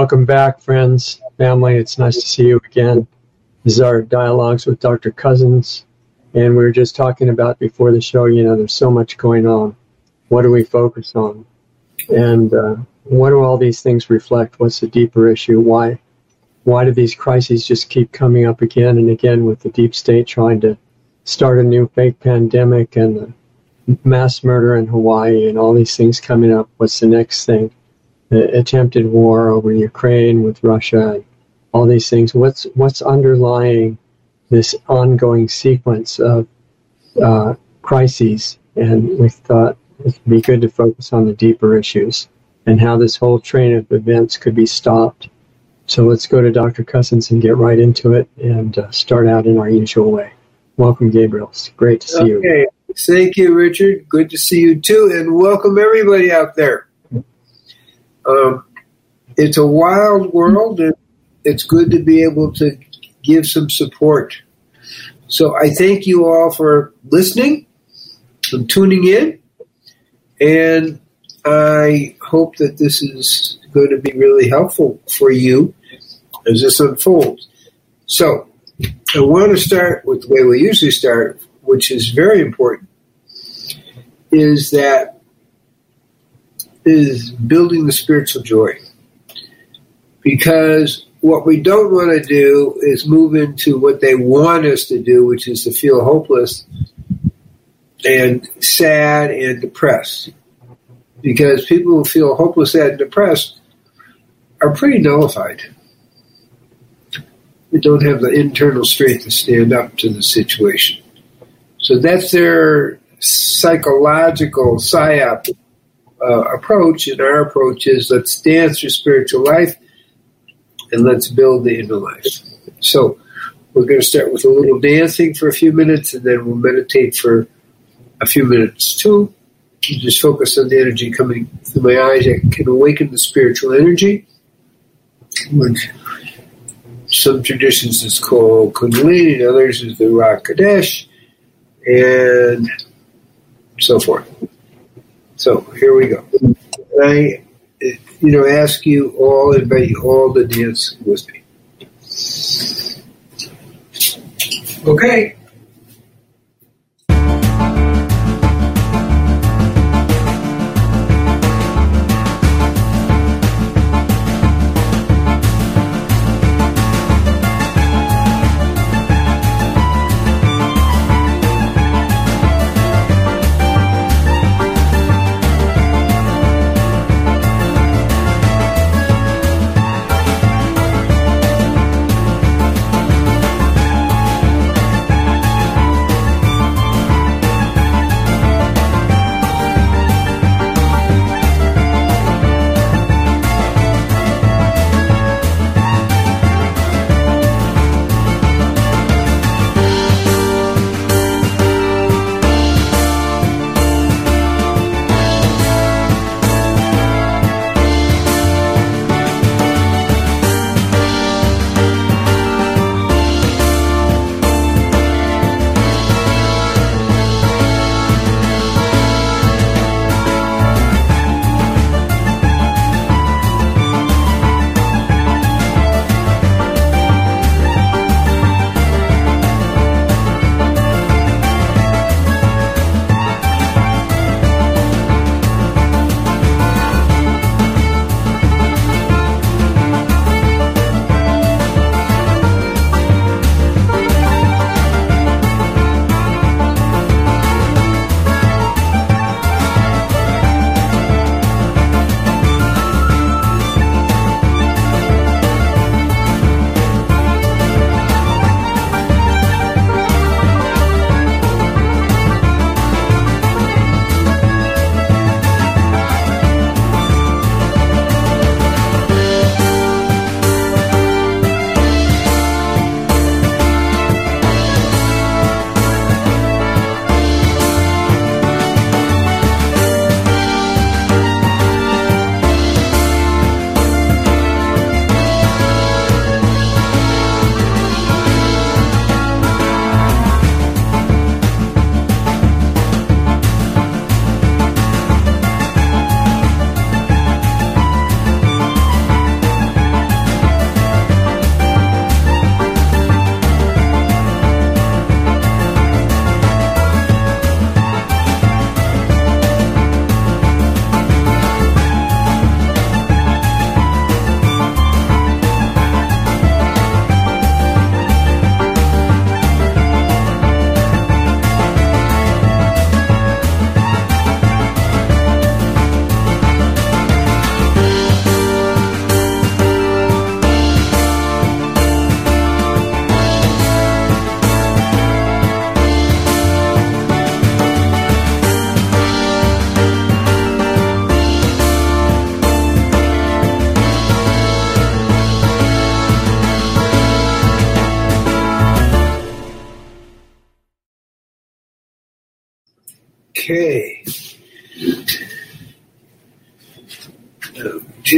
Welcome back, friends, family. It's nice to see you again. This is our dialogues with Dr. Cousens. And we were just talking about before the show, you know, there's so much going on. What do we focus on? And uh, what do all these things reflect? What's the deeper issue? Why, why do these crises just keep coming up again and again with the deep state trying to start a new fake pandemic and the mass murder in Hawaii and all these things coming up? What's the next thing? The attempted war over Ukraine with Russia and all these things. What's what's underlying this ongoing sequence of uh, crises, and we thought it'd be good to focus on the deeper issues and how this whole train of events could be stopped. So let's go to Dr. Cousens and get right into it and uh, start out in our usual way. Welcome, Gabriel. It's great to see you. okay. you. Thank you, Richard. Good to see you too, and welcome everybody out there. Um, it's a wild world, and it's good to be able to give some support. So I thank you all for listening and tuning in. And I hope that this is going to be really helpful for you as this unfolds. So I want to start with the way we usually start, which is very important, is that is building the spiritual joy. Because what we don't want to do is move into what they want us to do, which is to feel hopeless and sad and depressed. Because people who feel hopeless, sad, and depressed are pretty nullified. They don't have the internal strength to stand up to the situation. So that's their psychological psyop uh, approach, and our approach is let's dance your spiritual life and let's build the inner life. So we're going to start with a little dancing for a few minutes, and then we'll meditate for a few minutes too. just focus on the energy coming through my eyes. I can awaken the spiritual energy, which some traditions is called Kundalini, others is the Ruach HaKodesh, and so forth. So here we go. I you know, ask you all, invite you all to dance with me. Okay. Okay.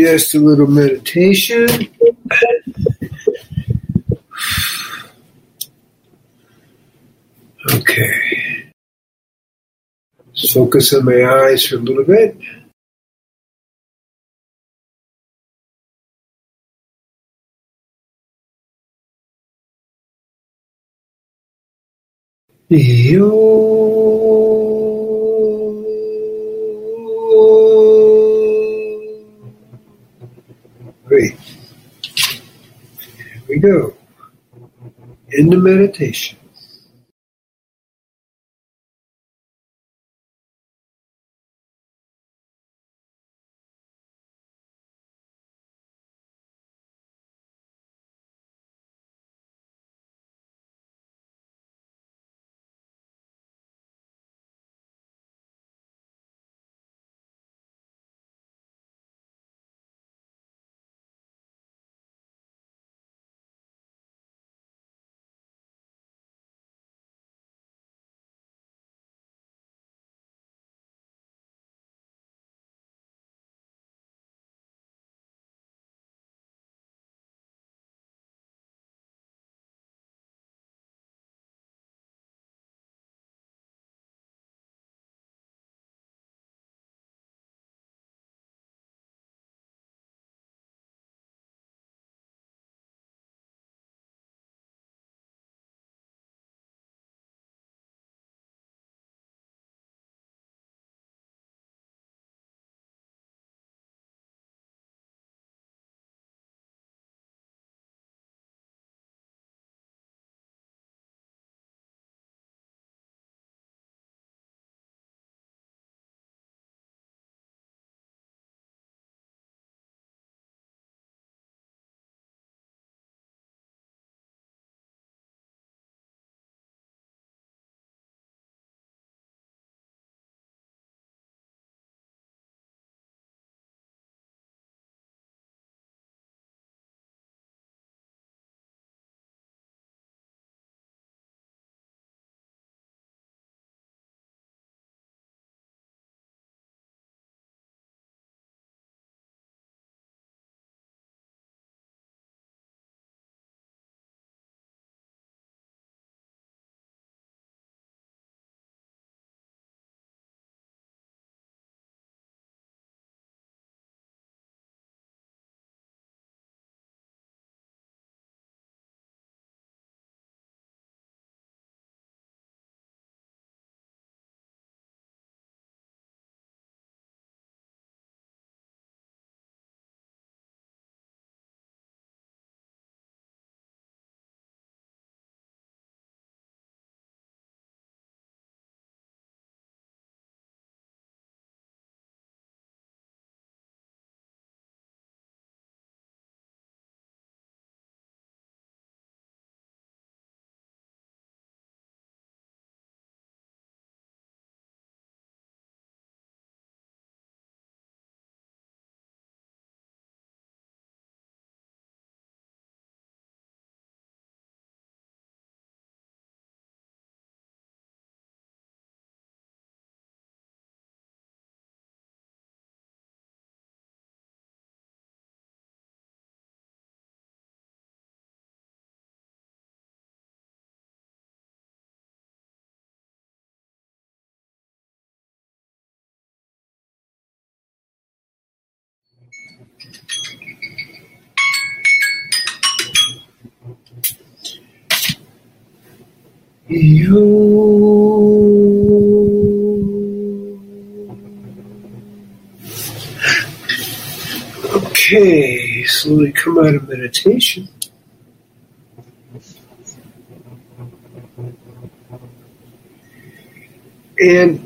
Just a little meditation. Okay. Focus on my eyes for a little bit. Great. Go. Into meditation. Okay, slowly come out of meditation. And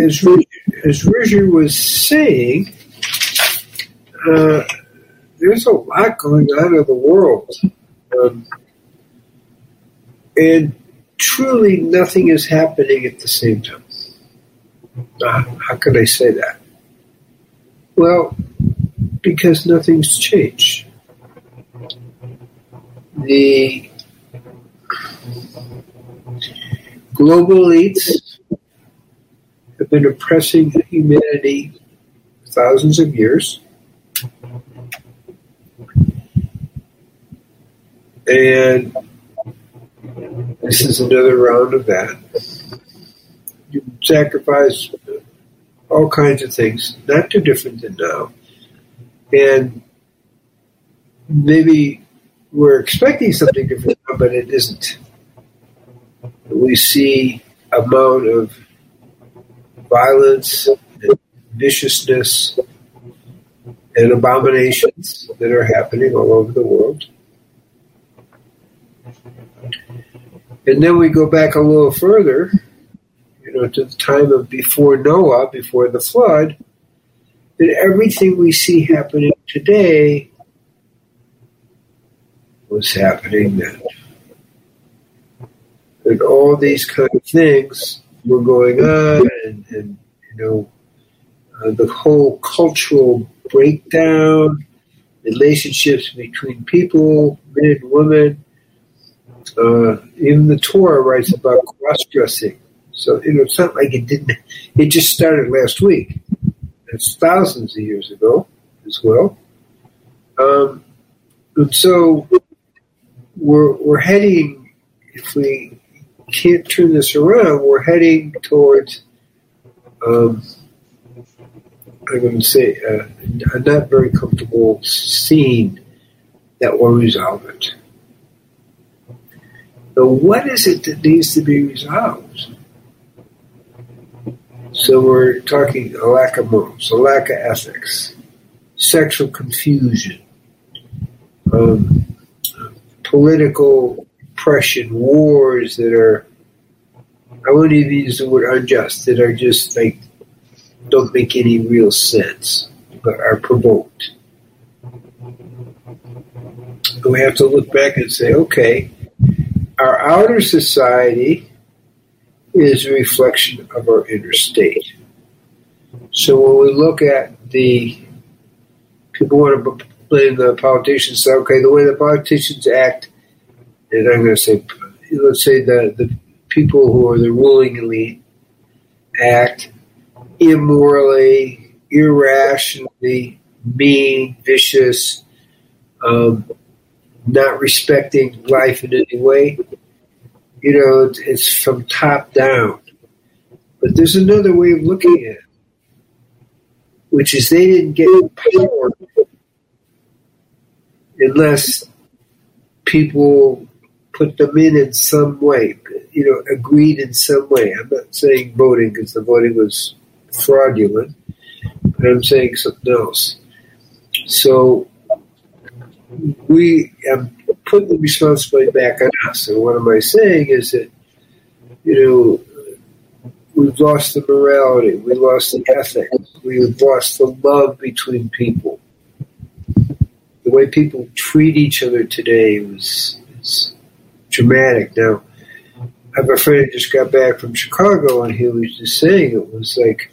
as, as Roger was saying, uh, there's a lot going on in the world. Um, and truly nothing is happening at the same time. Uh, how could I say that? Well, because nothing's changed. The global elites have been oppressing humanity thousands of years. And this is another round of that. You sacrifice all kinds of things, not too different than now. And maybe we're expecting something different now, but it isn't. We see amount of violence and viciousness and abominations that are happening all over the world. And then we go back a little further, you know, to the time of before Noah, before the flood, that everything we see happening today was happening then. And all these kind of things were going on, and, and you know, uh, the whole cultural breakdown, relationships between people, men and women. Uh, even the Torah writes about cross dressing. So, you know, it's not like it didn't, it just started last week. It's thousands of years ago as well. Um, and so we're, we're heading, if we can't turn this around, we're heading towards, um, I'm going to say, uh, a not very comfortable scene that will resolve it. So, what is it that needs to be resolved? So, we're talking a lack of morals, a lack of ethics, sexual confusion, um, political oppression, wars that are, I wouldn't even use the word unjust, that are just like, don't make any real sense, but are provoked. And we have to look back and say, okay, our outer society is a reflection of our inner state. So when we look at the people want to blame the politicians, say, okay, the way the politicians act and I'm going to say, let's say the, the people who are the ruling elite act immorally, irrationally, mean, vicious, um, not respecting life in any way. You know, it's, from top down. But there's another way of looking at it, which is they didn't get power unless people put them in in some way, you know, agreed in some way. I'm not saying voting because the voting was fraudulent, but I'm saying something else. So we have put the responsibility back on us. And what am I saying is that, you know, we've lost the morality, we lost the ethics, we've lost the love between people. The way people treat each other today was, is dramatic. Now, I have a friend who just got back from Chicago, and he was just saying it was like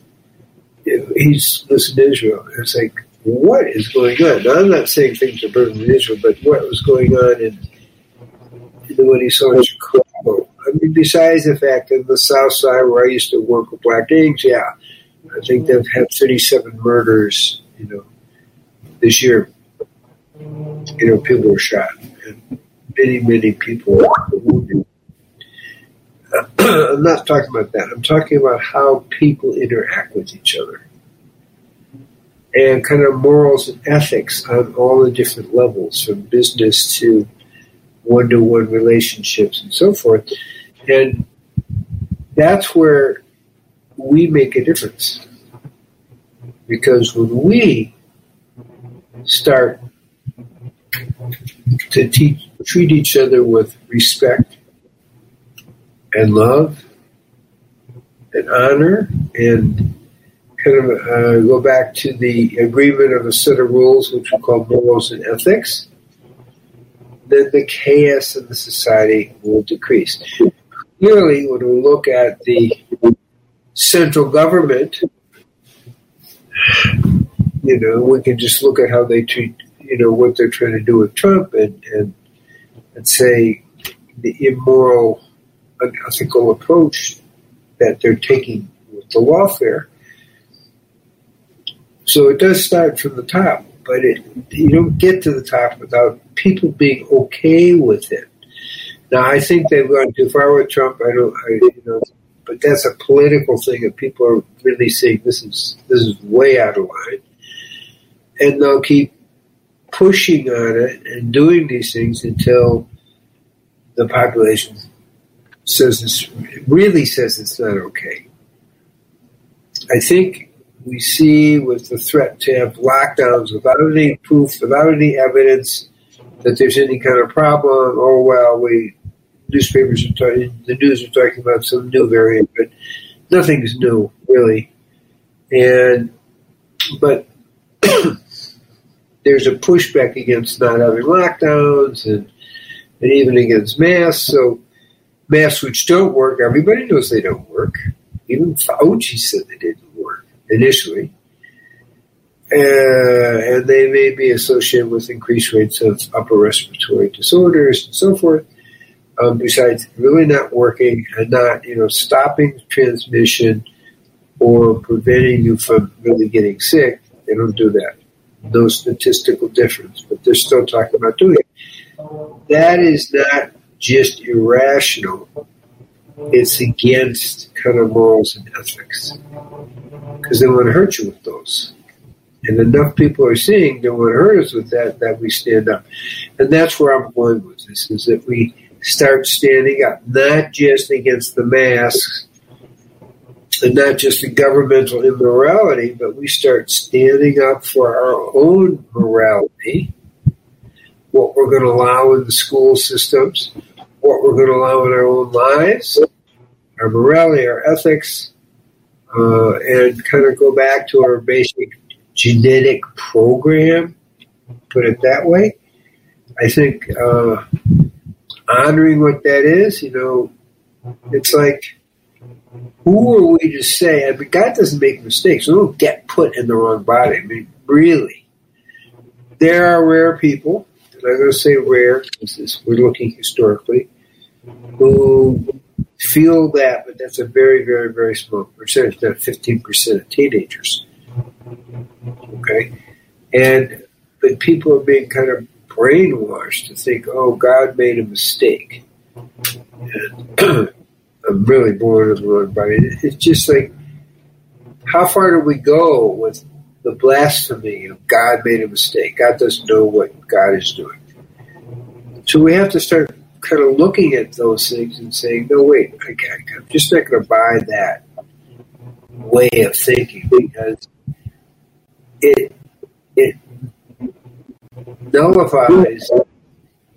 he's listened to Israel. It's like what is going on? Now, I'm not saying things are burning in Israel, but what was going on in, in what he saw in Chicago? I mean, besides the fact that the South Side, where I used to work with black gangs, yeah, I think they've had 37 murders, you know, this year. You know, people were shot. And, many, many people were wounded. I'm not talking about that. I'm talking about how people interact with each other and kind of morals and ethics on all the different levels, from business to one to one relationships and so forth. And that's where we make a difference. Because when we start to teach, treat each other with respect and love and honor and kind of uh, go back to the agreement of a set of rules which we call morals and ethics, then the chaos in the society will decrease. Clearly, when we look at the central government, you know, we can just look at how they treat you know what they're trying to do with Trump and and, and say the immoral, unethical approach that they're taking with the welfare. So it does start from the top, but it, you don't get to the top without people being okay with it. Now, I think they've gone too far with Trump. I don't, I, you know, but that's a political thing, and people are really saying this is this is way out of line, and they'll keep pushing on it and doing these things until the population says this really says it's not okay. I think we see with the threat to have lockdowns without any proof, without any evidence that there's any kind of problem. Oh well, we newspapers are talking, the news are talking about some new variant, but nothing's new really. And but there's a pushback against not having lockdowns and and even against masks. So masks which don't work, everybody knows they don't work. Even Fauci said they didn't initially. Uh, and they may be associated with increased rates of upper respiratory disorders and so forth. Um, besides really not working and not, you know, stopping transmission or preventing you from really getting sick, they don't do that. No statistical difference, but they're still talking about doing it. That is not just irrational. It's against kind of morals and ethics. Because they want to hurt you with those. And enough people are seeing they want to hurt us with that, that we stand up. And that's where I'm going with this, is that we start standing up, not just against the masks and not just the governmental immorality, but we start standing up for our own morality what we're going to allow in the school systems, what we're going to allow in our own lives, our morality, our ethics, uh, and kind of go back to our basic genetic program, put it that way. I think uh, honoring what that is, you know, it's like, who are we to say? I mean, God doesn't make mistakes. We don't get put in the wrong body. I mean, really. There are rare people and I'm going to say rare because we're looking historically, who feel that, but that's a very, very, very small percentage, not 15% of teenagers. Okay? And, but people are being kind of brainwashed to think, oh, God made a mistake. And I'm really born of the wrong body. It's just like, how far do we go with the blasphemy of God made a mistake. God doesn't know what God is doing. So we have to start kind of looking at those things and saying, no, wait, okay, I'm just not going to buy that way of thinking because it it nullifies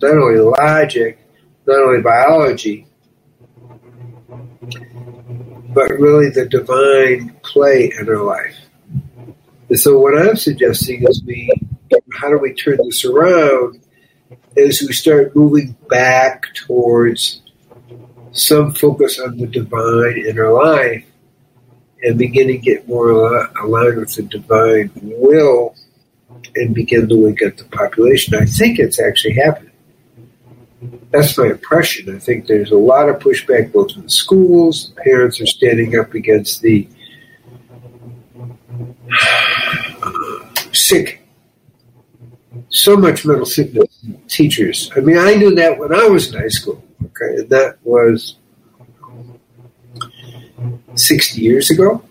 not only logic, not only biology, but really the divine play in our life. And so what I'm suggesting is we, how do we turn this around as we start moving back towards some focus on the divine in our life and begin to get more aligned with the divine will and begin to wake up the population. I think it's actually happening. That's my impression. I think there's a lot of pushback both in the schools. Parents are standing up against the sick, so much mental sickness teachers. I mean, I knew that when I was in high school. Okay, that was 60 years ago,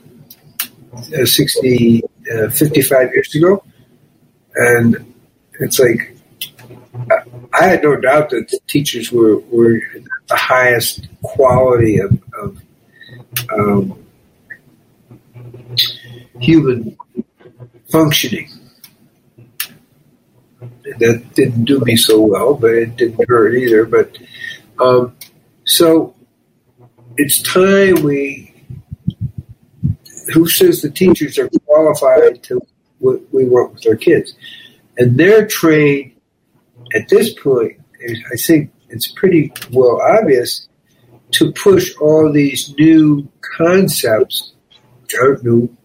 uh, 60, uh, 55 years ago. And it's like, I had no doubt that the teachers were, were the highest quality of, of um, human functioning. That didn't do me so well, but it didn't hurt either. But um, so it's time we. Who says the teachers are qualified to what we work with our kids? And they're trained at this point, I think it's pretty well obvious to push all these new concepts, which aren't new,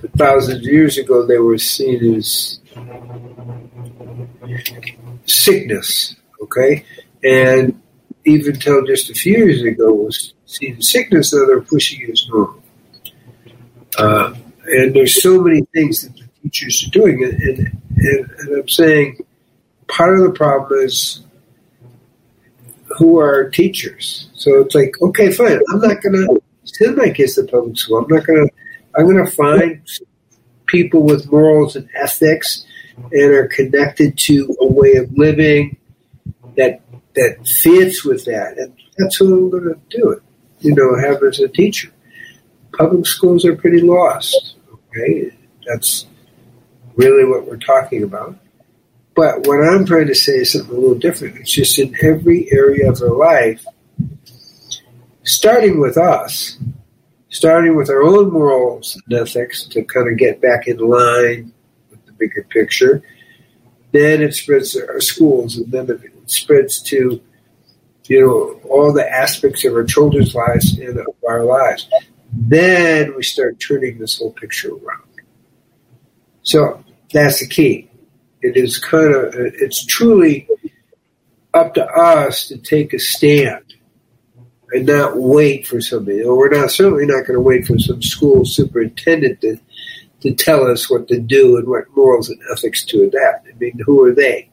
but thousands of years ago they were seen as sickness, okay? And even till just a few years ago was seen as sickness, that they're pushing it as normal. Uh, and there's so many things that the teachers are doing, and, and, and I'm saying part of the problem is who are teachers. So it's like, okay, fine. I'm not going to send my kids to public school. I'm not going to. I'm going to find people with morals and ethics and are connected to a way of living that that fits with that, and that's who I'm going to do it. You know, have as a teacher. Public schools are pretty lost. Okay, that's really what we're talking about. But what I'm trying to say is something a little different. It's just in every area of their life, starting with us, starting with our own morals and ethics to kind of get back in line with the bigger picture. Then it spreads to our schools, and then it spreads to you know all the aspects of our children's lives and of our lives. Then we start turning this whole picture around. So that's the key. It is kind of, it's truly up to us to take a stand and not wait for somebody. Or we're not certainly not going to wait for some school superintendent to to tell us what to do and what morals and ethics to adapt. I mean, who are they?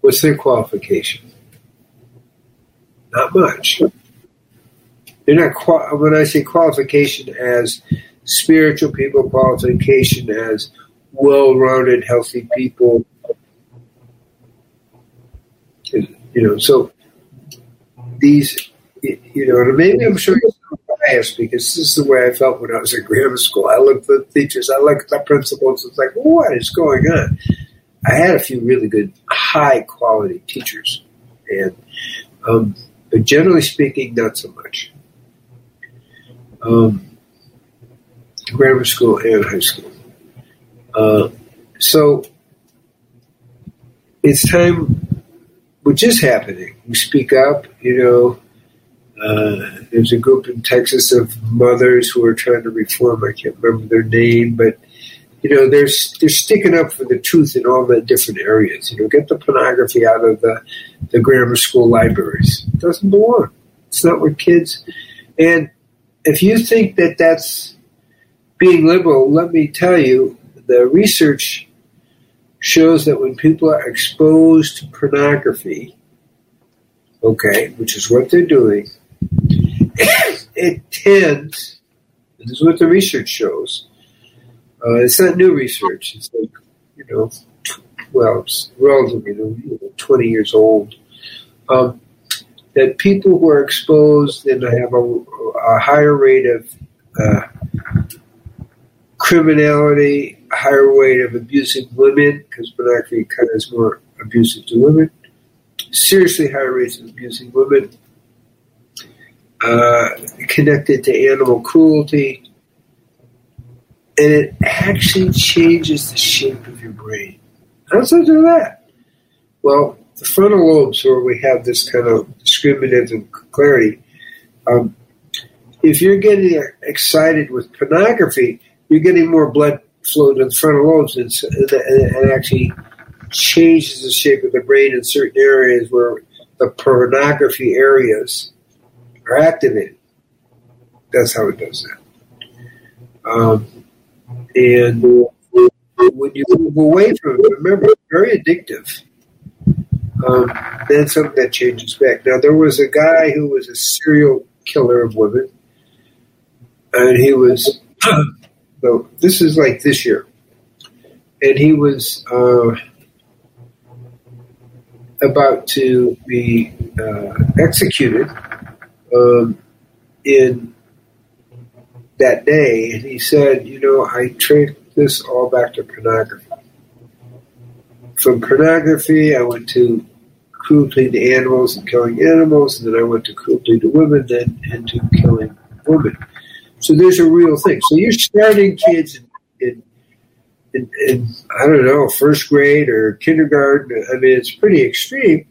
What's their qualification? Not much. They're not. When I say qualification as spiritual people, qualification as well-rounded, healthy people. You know, so these, you know, maybe I'm sure you're biased because this is the way I felt when I was at grammar school. I looked at the teachers, I looked at the principals. It's like, what is going on? I had a few really good, high-quality teachers, and um, but generally speaking, not so much. Um, grammar school and high school. Uh, so it's time, which is happening. We speak up, you know. Uh, there's a group in Texas of mothers who are trying to reform. I can't remember their name, but you know they're they're sticking up for the truth in all the different areas. You know, get the pornography out of the the grammar school libraries. It doesn't belong. It's not where kids. And if you think that that's being liberal, let me tell you, the research shows that when people are exposed to pornography, okay, which is what they're doing, it tends, this is what the research shows, uh, it's not new research, it's like, you know, well, it's relatively you know, 20 years old, um, that people who are exposed and have a, a higher rate of uh, criminality, higher rate of abusing women, because pornography kind of is more abusive to women, seriously higher rates of abusing women, uh, connected to animal cruelty, and it actually changes the shape of your brain. How does it do that? Well, the frontal lobes, where we have this kind of discriminative clarity, um, if you're getting excited with pornography, you're getting more blood flow to the frontal lobes, and, actually changes the shape of the brain in certain areas where the pornography areas are activated. That's how it does that. Um, and when you move away from it, remember, it's very addictive. Um, then something that changes back. Now, there was a guy who was a serial killer of women, and he was So this is like this year, and he was uh, about to be uh, executed um, in that day, and he said, "You know, I traced this all back to pornography. From pornography, I went to cruelty to animals and killing animals, and then I went to cruelty to women, then into killing women." So there's a real thing. So you're starting kids in, in, in, I don't know, first grade or kindergarten. I mean, it's pretty extreme.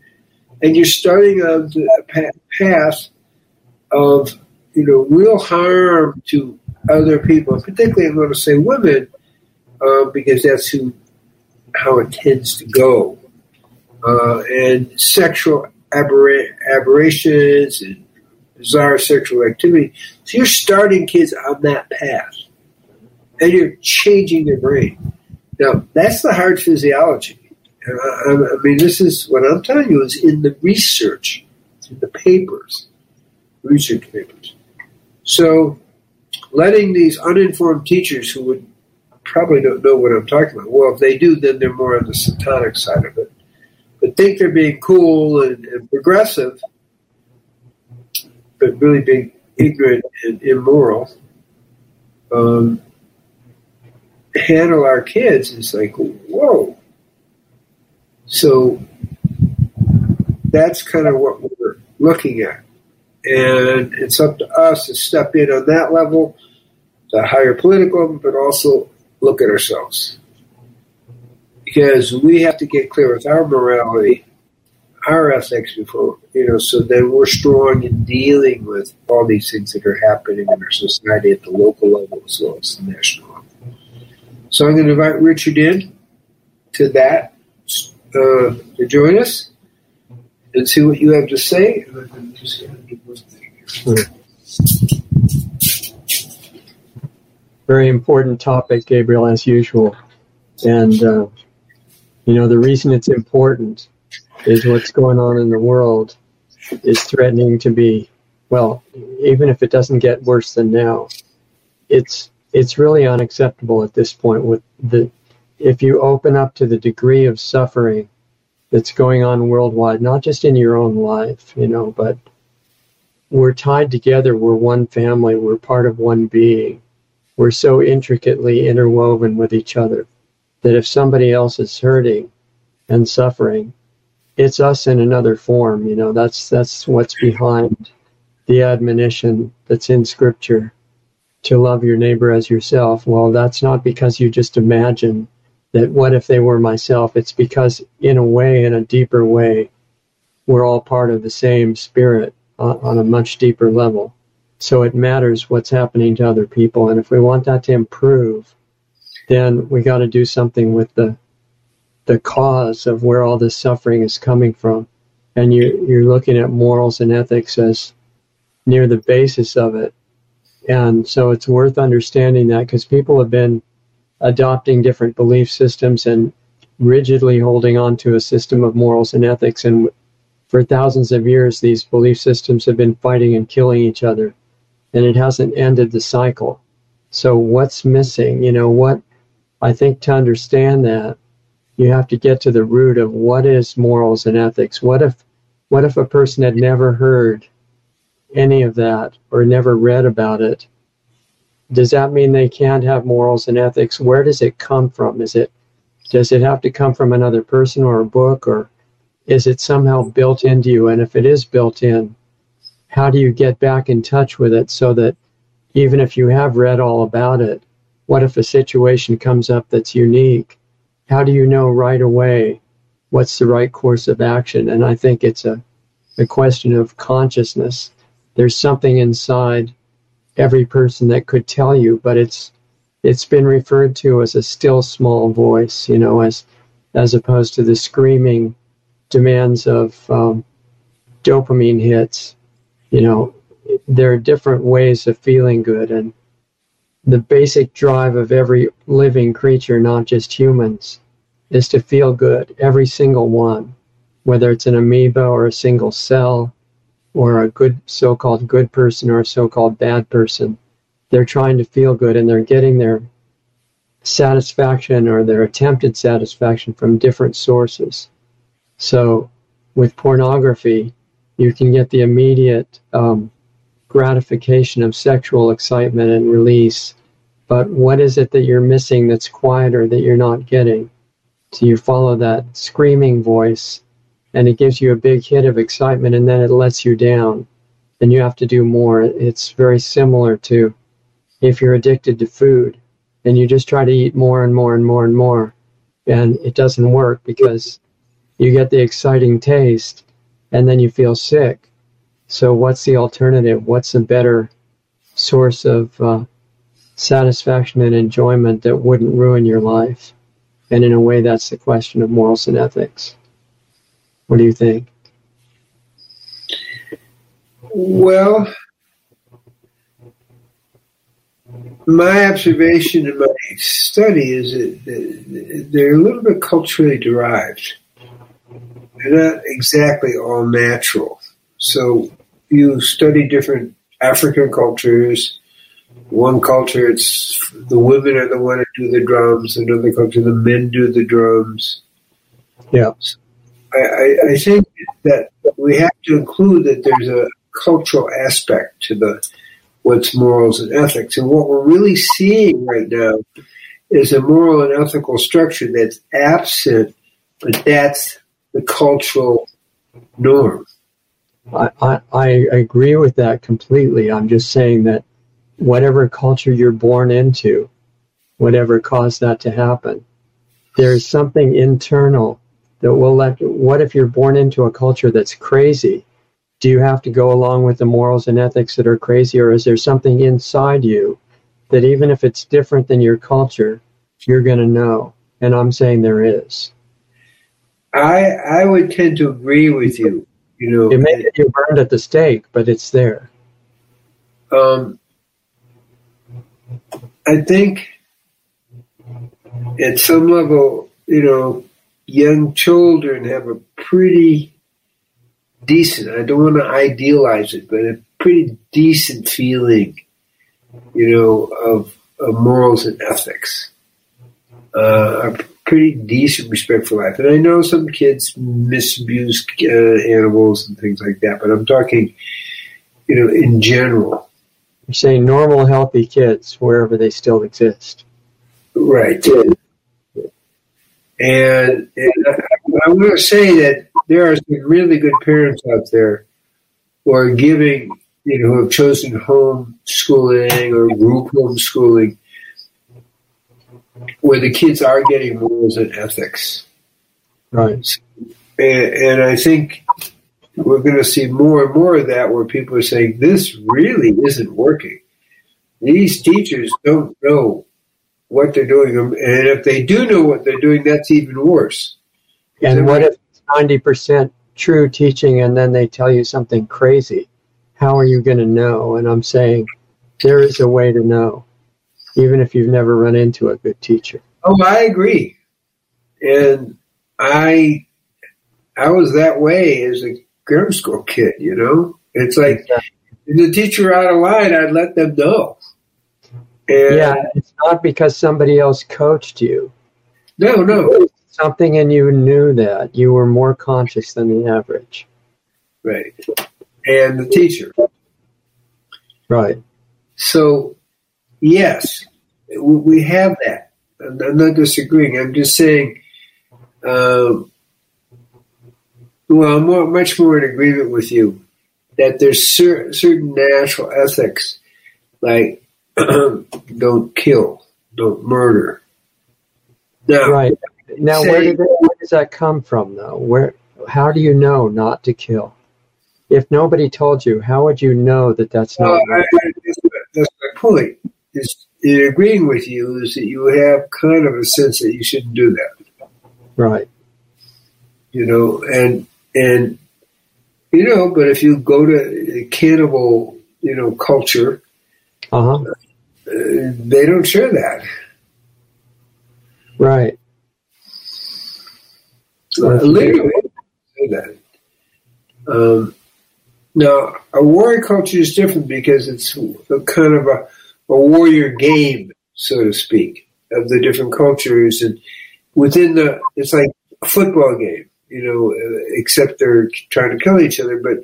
And you're starting on the path of, you know, real harm to other people, particularly I'm going to say women, uh, because that's who, how it tends to go. Uh, and sexual aberra- aberrations and desire sexual activity. So you're starting kids on that path, and you're changing their brain. Now that's the hard physiology. I, mean, this is what I'm telling you is in the research, in the papers, research papers. So letting these uninformed teachers who would probably don't know what I'm talking about. Well, if they do, then they're more on the satanic side of it. But think they're being cool and, and progressive, but really being ignorant and immoral. Um, handle our kids It's like, whoa. So that's kind of what we're looking at. And it's up to us to step in on that level, the higher political, but also look at ourselves. Because we have to get clear with our morality, our ethics before, you know, so that we're strong in dealing with all these things that are happening in our society at the local level as well as the national level. So I'm going to invite Richard in to that uh, to join us and see what you have to say. very important topic, Gabriel, as usual. And, uh, you know, the reason it's important is what's going on in the world is threatening to be, well, even if it doesn't get worse than now, it's, it's really unacceptable at this point with the, if you open up to the degree of suffering that's going on worldwide, not just in your own life, you know, but we're tied together. We're one family. We're part of one being we're so intricately interwoven with each other that if somebody else is hurting and suffering, it's us in another form. You know, that's that's what's behind the admonition that's in Scripture to love your neighbor as yourself. Well, that's not because you just imagine that what if they were myself? It's because, in a way, in a deeper way, we're all part of the same spirit on, on a much deeper level. So it matters what's happening to other people. And if we want that to improve, then we got to do something with the the cause of where all this suffering is coming from. And you, you're looking at morals and ethics as near the basis of it. And so it's worth understanding that because people have been adopting different belief systems and rigidly holding on to a system of morals and ethics. And for thousands of years, these belief systems have been fighting and killing each other and it hasn't ended the cycle. So what's missing? You know, what I think to understand that you have to get to the root of what is morals and ethics. What if what if a person had never heard any of that or never read about it? Does that mean they can't have morals and ethics? Where does it come from? Is it does it have to come from another person or a book or is it somehow built into you? And if it is built in, how do you get back in touch with it so that even if you have read all about it, what if a situation comes up that's unique? How do you know right away what's the right course of action? And I think it's a, a question of consciousness. There's something inside every person that could tell you, but it's it's been referred to as a still small voice, you know, as as opposed to the screaming demands of um, dopamine hits you know, there are different ways of feeling good. And the basic drive of every living creature, not just humans, is to feel good, every single one, whether it's an amoeba or a single cell or a good so called good person or a so called bad person. They're trying to feel good and they're getting their satisfaction or their attempted satisfaction from different sources. So with pornography, you can get the immediate um, gratification of sexual excitement and release. But what is it that you're missing that's quieter that you're not getting? So you follow that screaming voice, and it gives you a big hit of excitement, and then it lets you down, and you have to do more. It's very similar to if you're addicted to food and you just try to eat more and more and more and more, and it doesn't work because you get the exciting taste and then you feel sick. So, what's the alternative? What's a better source of uh, satisfaction and enjoyment that wouldn't ruin your life? And in a way, that's the question of morals and ethics. What do you think? Well, my observation in my study is that they're a little bit culturally derived. They're not exactly all natural. So you study different African cultures. One culture, it's the women are the one who do the drums. Another culture, the men do the drums. Yeah. I, I, I think that we have to include that there's a cultural aspect to the what's morals and ethics. And what we're really seeing right now is a moral and ethical structure that's absent, but that's the cultural norm. I, I, agree with that completely. I'm just saying that whatever culture you're born into, whatever caused that to happen, there's something internal that will let. What if you're born into a culture that's crazy? Do you have to go along with the morals and ethics that are crazy, or is there something inside you that even if it's different than your culture, you're going to know? And I'm saying there is. I I would tend to agree with you. You know, it may get you burned at the stake, but it's there. Um, I think at some level, you know, young children have a pretty decent. I don't want to idealize it, but a pretty decent feeling, you know, of, of morals and ethics. Uh, pretty decent respect for life. And I know some kids misabuse uh, animals and things like that, but I'm talking, you know, in general. You're saying normal, healthy kids wherever they still exist. Right. And, and I, am going to say that there are some really good parents out there who are giving, you know, who have chosen home schooling or group homeschooling where the kids are getting morals and ethics. Right. And, and I think we're going to see more and more of that where people are saying, this really isn't working. These teachers don't know what they're doing. And if they do know what they're doing, that's even worse. And what if 90% true teaching and then they tell you something crazy? How are you going to know? And I'm saying there is a way to know even if you've never run into a good teacher. Oh, I agree. And I I was that way as a grammar school kid, you know? It's like if the teacher out of line, I'd let them know. And yeah, it's not because somebody else coached you. No, no. Something in you knew that. You were more conscious than the average. Right. And the teacher. Right. So yes, we have that. I'm not disagreeing. I'm just saying, um, well, I'm more, much more in agreement with you that there's cer- certain natural ethics, like don't kill, don't murder. Now, right. Now, say, where, did that, where does that come from, though? Where? How do you know not to kill? If nobody told you, how would you know that that's not? right? I, I, that's, that's my point is in agreeing with you is that you have kind of a sense that you shouldn't do that. Right. You know, and and you know, but if you go to a cannibal, you know, culture, uh-huh. uh, they don't share that. Right. Uh, that. Um, now, a warrior culture is different because it's a kind of a a warrior game, so to speak, of the different cultures. And within the, it's like a football game, you know, uh, except they're trying to kill each other. But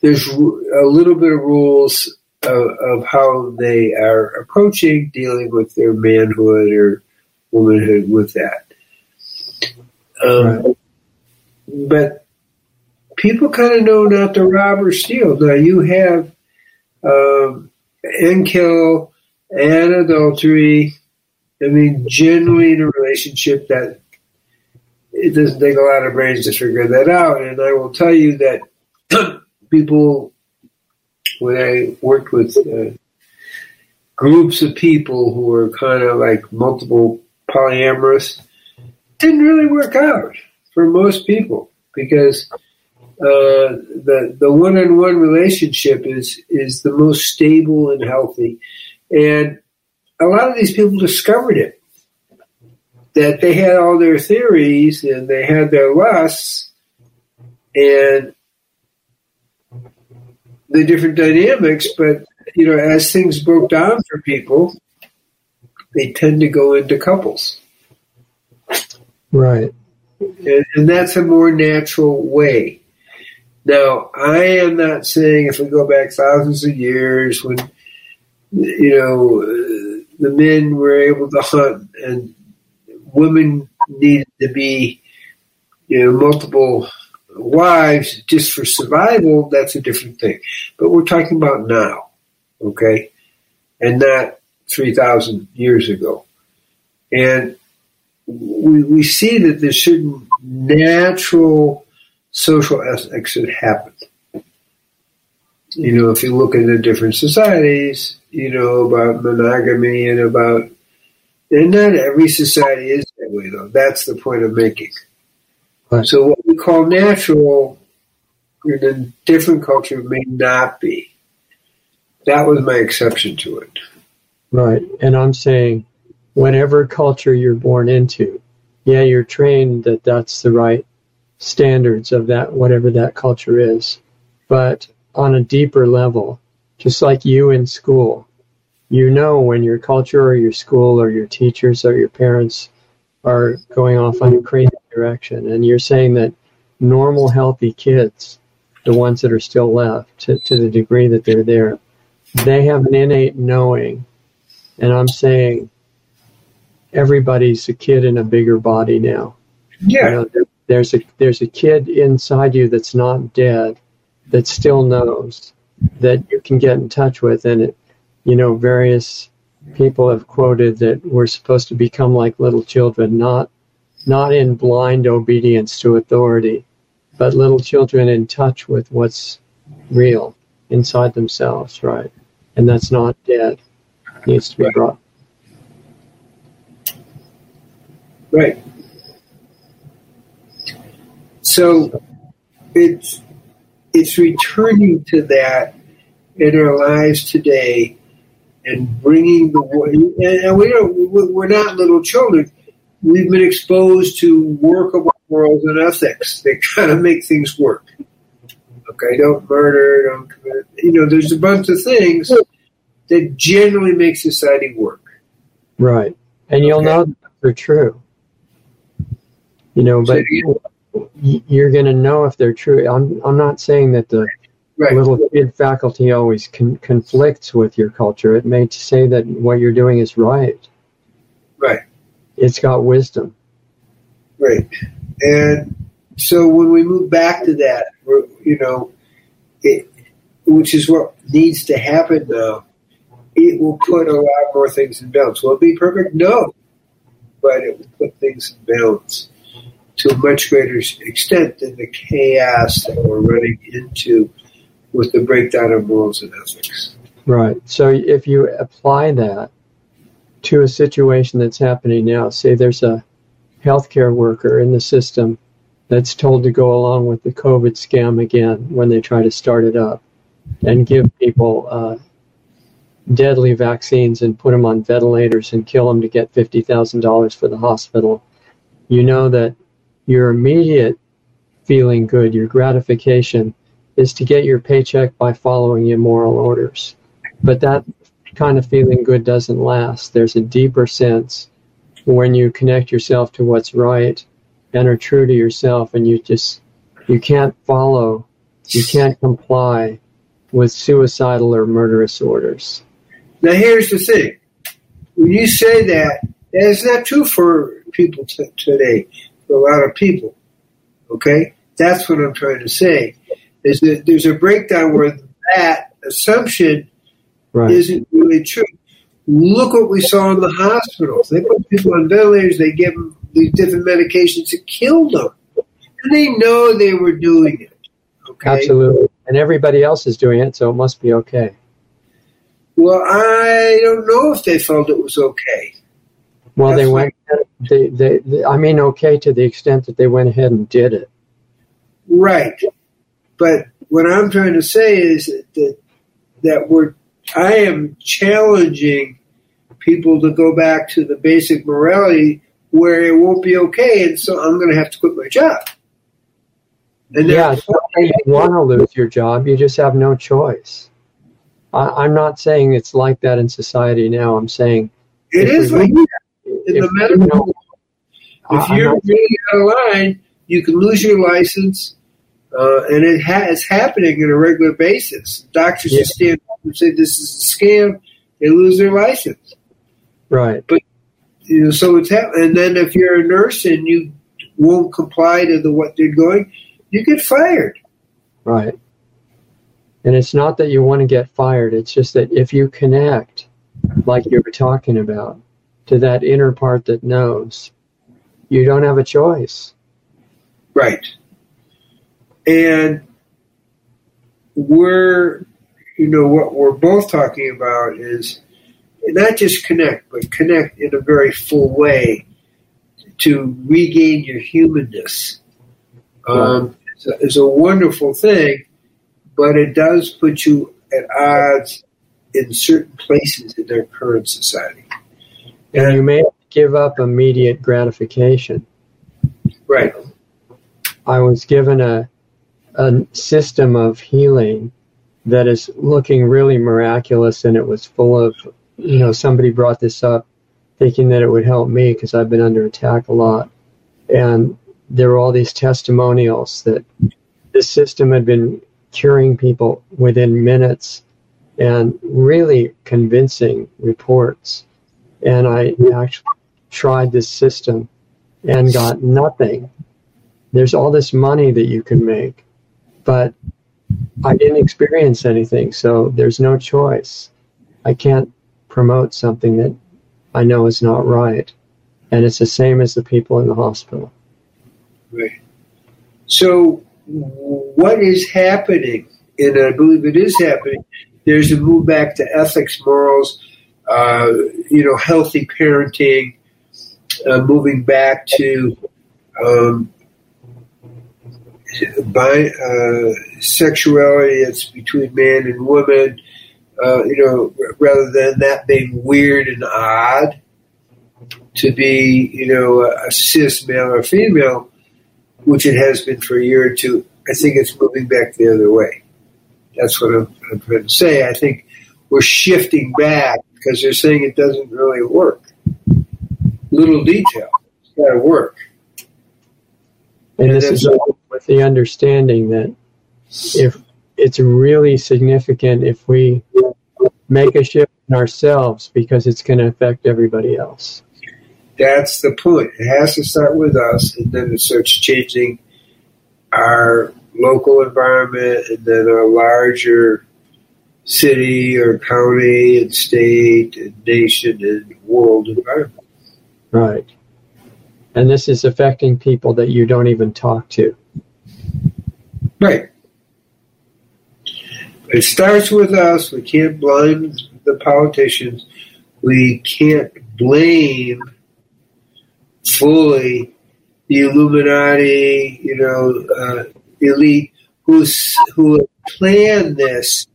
there's a little bit of rules of, of how they are approaching dealing with their manhood or womanhood with that. Um, right. But people kind of know not to rob or steal. Now you have um, and and adultery. I mean, generally in a relationship that it doesn't take a lot of brains to figure that out. And I will tell you that people, when I worked with uh, groups of people who were kind of like multiple polyamorous, didn't really work out for most people because uh, the the one-on-one relationship is is the most stable and healthy, and a lot of these people discovered it that they had all their theories and they had their lusts and the different dynamics, but you know, as things broke down for people, they tend to go into couples. Right. And, and that's a more natural way. Now, I am not saying if we go back thousands of years when, you know, uh, the men were able to hunt and women needed to be, you know, multiple wives just for survival, that's a different thing. But we're talking about now, okay? And not 3,000 years ago. And we, we see that there's certain natural social ethics that happen. You know, if you look at the different societies, you know, about monogamy and about, and not every society is that way though. That's the point I'm making. Right. So what we call natural in a different culture may not be. That was my exception to it. Right. And I'm saying whatever culture you're born into, yeah, you're trained that that's the right standards of that, whatever that culture is. But on a deeper level, just like you in school, you know when your culture or your school or your teachers or your parents are going off on a crazy direction. And you're saying that normal, healthy kids, the ones that are still left, to, to the degree that they're there, they have an innate knowing. And I'm saying everybody's a kid in a bigger body now. Yeah. You know, there's a there's a kid inside you that's not dead that still knows that you can get in touch with. And it you know various people have quoted that we're supposed to become like little children not not in blind obedience to authority but little children in touch with what's real inside themselves right? And that's not dead. It needs to be brought. Right. So it's it's returning to that in our lives today and bringing the and we don't we're not little children. We've been exposed to workable morals and ethics that kind of make things work. Okay, don't murder, don't commit. You know, there's a bunch of things that generally make society work. Right, and you'll okay. know they're true. You know, but you're going to know if they're true. I'm I'm not saying that the right. little kid faculty always con- conflicts with your culture. It may say that what you're doing is right. Right. It's got wisdom. Right. And so when we move back to that, you know, it, which is what needs to happen now, it will put a lot more things in balance. Will it be perfect? No. But it will put things in balance to a much greater extent than the chaos that we're running into with the breakdown of morals and ethics. Right. So if you apply that to a situation that's happening now, say there's a healthcare worker in the system that's told to go along with the COVID scam again when they try to start it up and give people uh, deadly vaccines and put them on ventilators and kill them to get $50,000 for the hospital. You know that your immediate feeling good, your gratification, is to get your paycheck by following immoral orders. But that kind of feeling good doesn't last. There's a deeper sense when you connect yourself to what's right and are true to yourself and you just you can't follow you can't comply with suicidal or murderous orders. Now here's the thing. When you say that, that's not true for people t- today for a lot of people. Okay? That's what I'm trying to say. Is that there's a breakdown where that assumption right. isn't really true. Look what we saw in the hospitals. They put people on ventilators, they give them these different medications that killed them. And they know they were doing it. Okay? Absolutely. And everybody else is doing it, so it must be okay. Well, I don't know if they felt it was okay. Well, That's they went. They, they, they, I mean, okay to the extent that they went ahead and did it. Right. but what I'm trying to say is that that we're I am challenging people to go back to the basic morality where it won't be okay, and so I'm going to have to quit my job. And yeah, you want to lose your job, you just have no choice. I, am not saying it's like that in society now. I'm saying it is like that in the medical. If you're really out of line, you can lose your license, uh, and it ha- it's happening on a regular basis. Doctors yeah. just stand up and say this is a scam. They lose their license. Right. But you know, so it's happening. And then if you're a nurse and you won't comply to the what they're going, you get fired. Right. And it's not that you want to get fired. It's just that if you connect, like you were talking about, to that inner part that knows, you don't have a choice. Right. And we're, you know, what we're both talking about is not just connect, but connect in a very full way to regain your humanness. Um, is, a, is a wonderful thing, but it does put you at odds in certain places in our current society. And you may give up immediate gratification. Right. I was given a a system of healing that is looking really miraculous, and it was full of, you know, somebody brought this up thinking that it would help me because I've been under attack a lot, and there were all these testimonials that this system had been curing people within minutes and really convincing reports. And I actually tried this system and got nothing. There's all this money that you can make, but I didn't experience anything, so there's no choice. I can't promote something that I know is not right. And it's the same as the people in the hospital. Right. So, what is happening, and I believe it is happening, there's a move back to ethics, morals, uh, you know, healthy parenting, uh, moving back to um, by, uh, sexuality that's between man and woman, uh, you know, rather than that being weird and odd to be, you know, a cis male or female which it has been for a year or two, I think it's moving back the other way. That's what I'm, I'm trying to say. I think we're shifting back because they're saying it doesn't really work. Little detail, it's got to work. And, and this is with the understanding that if it's really significant if we make a shift in ourselves because it's going to affect everybody else. That's the point. It has to start with us, and then it starts changing our local environment and then our larger city or county and state and nation and world environment. Right. And this is affecting people that you don't even talk to. Right. It starts with us. We can't blame the politicians. We can't blame fully the Illuminati, you know, uh, elite who's who planned this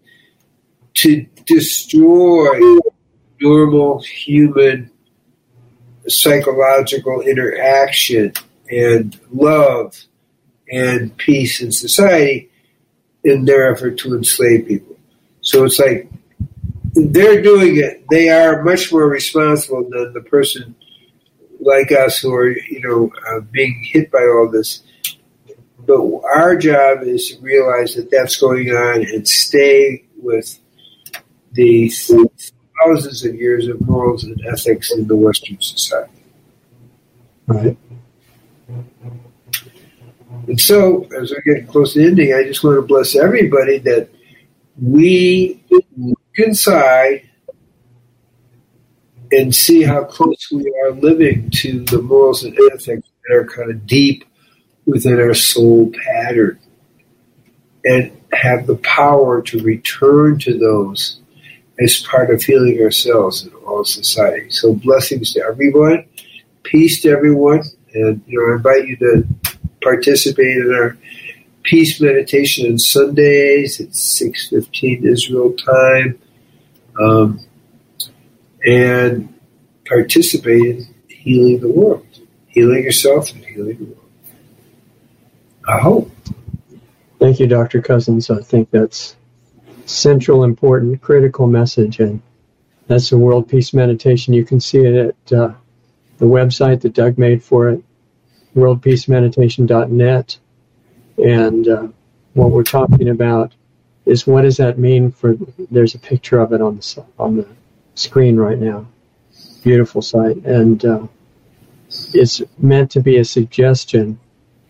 to destroy normal human psychological interaction and love and peace in society in their effort to enslave people. So it's like they're doing it. They are much more responsible than the person like us who are, you know, uh, being hit by all this. But our job is to realize that that's going on and stay with the thousands of years of morals and ethics in the Western society. Right. And so, as we get close to ending, I just want to bless everybody that we look inside and see how close we are living to the morals and ethics that are kind of deep within our soul pattern and have the power to return to those as part of healing ourselves and all society. So blessings to everyone, peace to everyone, and you know I invite you to participate in our peace meditation on Sundays at 6.15 Israel time. Um, and participate in healing the world, healing yourself and healing the world. I hope. Thank you, Dr. Cousens. I think that's central, important, critical message, and that's the World Peace Meditation. You can see it at uh, the website that Doug made for it, worldpeacemeditation.net. And uh, what we're talking about is what does that mean for? There's a picture of it on the on the screen right now. Beautiful site, and uh, it's meant to be a suggestion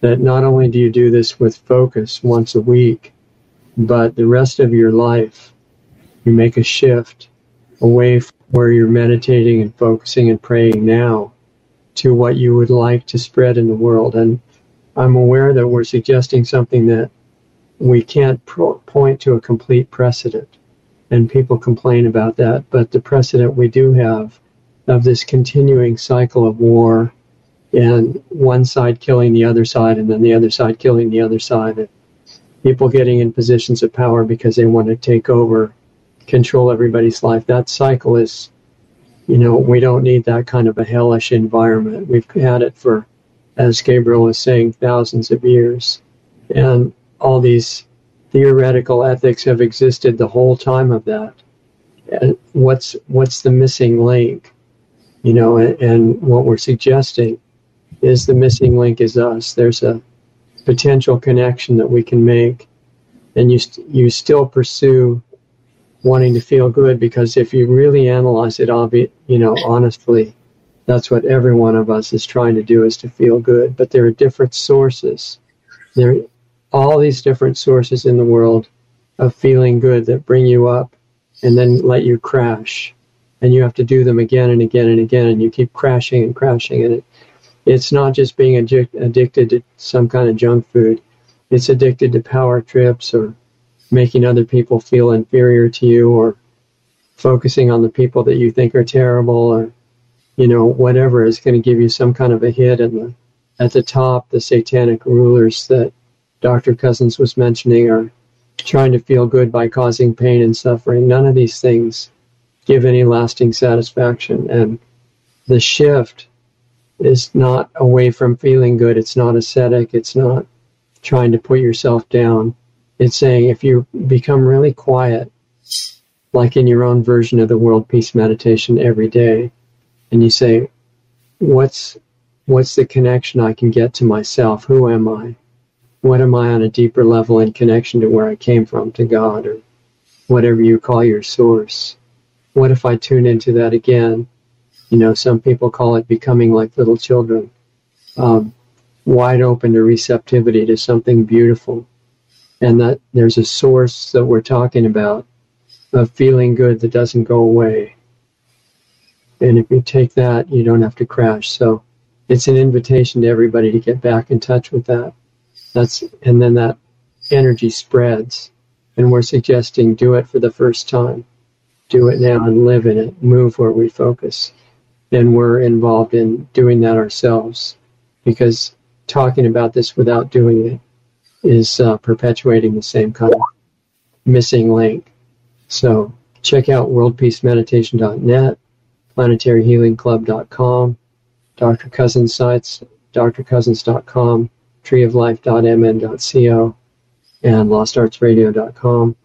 that not only do you do this with focus once a week, but the rest of your life, you make a shift away from where you're meditating and focusing and praying now to what you would like to spread in the world. And I'm aware that we're suggesting something that we can't pro- point to a complete precedent. And people complain about that. But the precedent we do have of this continuing cycle of war and one side killing the other side and then the other side killing the other side and people getting in positions of power because they want to take over control everybody's life. That cycle is you know we don't need that kind of a hellish environment. We've had it for as gabriel was saying thousands of years. And all these theoretical ethics have existed the whole time of that. And what's what's the missing link? You know and, and what we're suggesting is the missing link is us. There's a potential connection that we can make, and you st- you still pursue wanting to feel good because if you really analyze it, obvi- you know, honestly, that's what every one of us is trying to do is to feel good. But there are different sources. There are all these different sources in the world of feeling good that bring you up and then let you crash. And you have to do them again and again and again, and you keep crashing and crashing, and it it's not just being addic- addicted to some kind of junk food. It's addicted to power trips or making other people feel inferior to you or focusing on the people that you think are terrible or you know whatever is going to give you some kind of a hit and the at the top the satanic rulers that Dr. Cousens was mentioning are trying to feel good by causing pain and suffering none of these things give any lasting satisfaction and the shift is not away from feeling good. It's not ascetic. It's not trying to put yourself down. It's saying if you become really quiet, like in your own version of the world peace meditation every day, and you say, what's what's the connection I can get to myself? Who am I? What am I on a deeper level in connection to where I came from, to God, or whatever you call your source? What if I tune into that again you know, some people call it becoming like little children, um, wide open to receptivity to something beautiful. And that there's a source that we're talking about of feeling good that doesn't go away. And if you take that, you don't have to crash. So it's an invitation to everybody to get back in touch with that. That's and then that energy spreads. And we're suggesting do it for the first time. Do it now and live in it. Move where we focus and we're involved in doing that ourselves because talking about this without doing it is uh, perpetuating the same kind of missing link. So check out worldpeacemeditation.net, planetaryhealingclub.com, Dr. Cousens sites, drcousens.com, treeoflife.mn.co, and lostartsradio.com.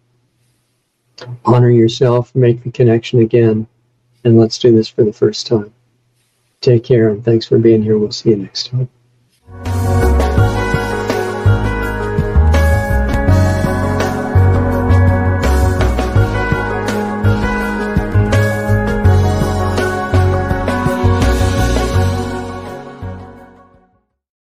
Honor yourself, make the connection again, and let's do this for the first time. Take care and thanks for being here. We'll see you next time.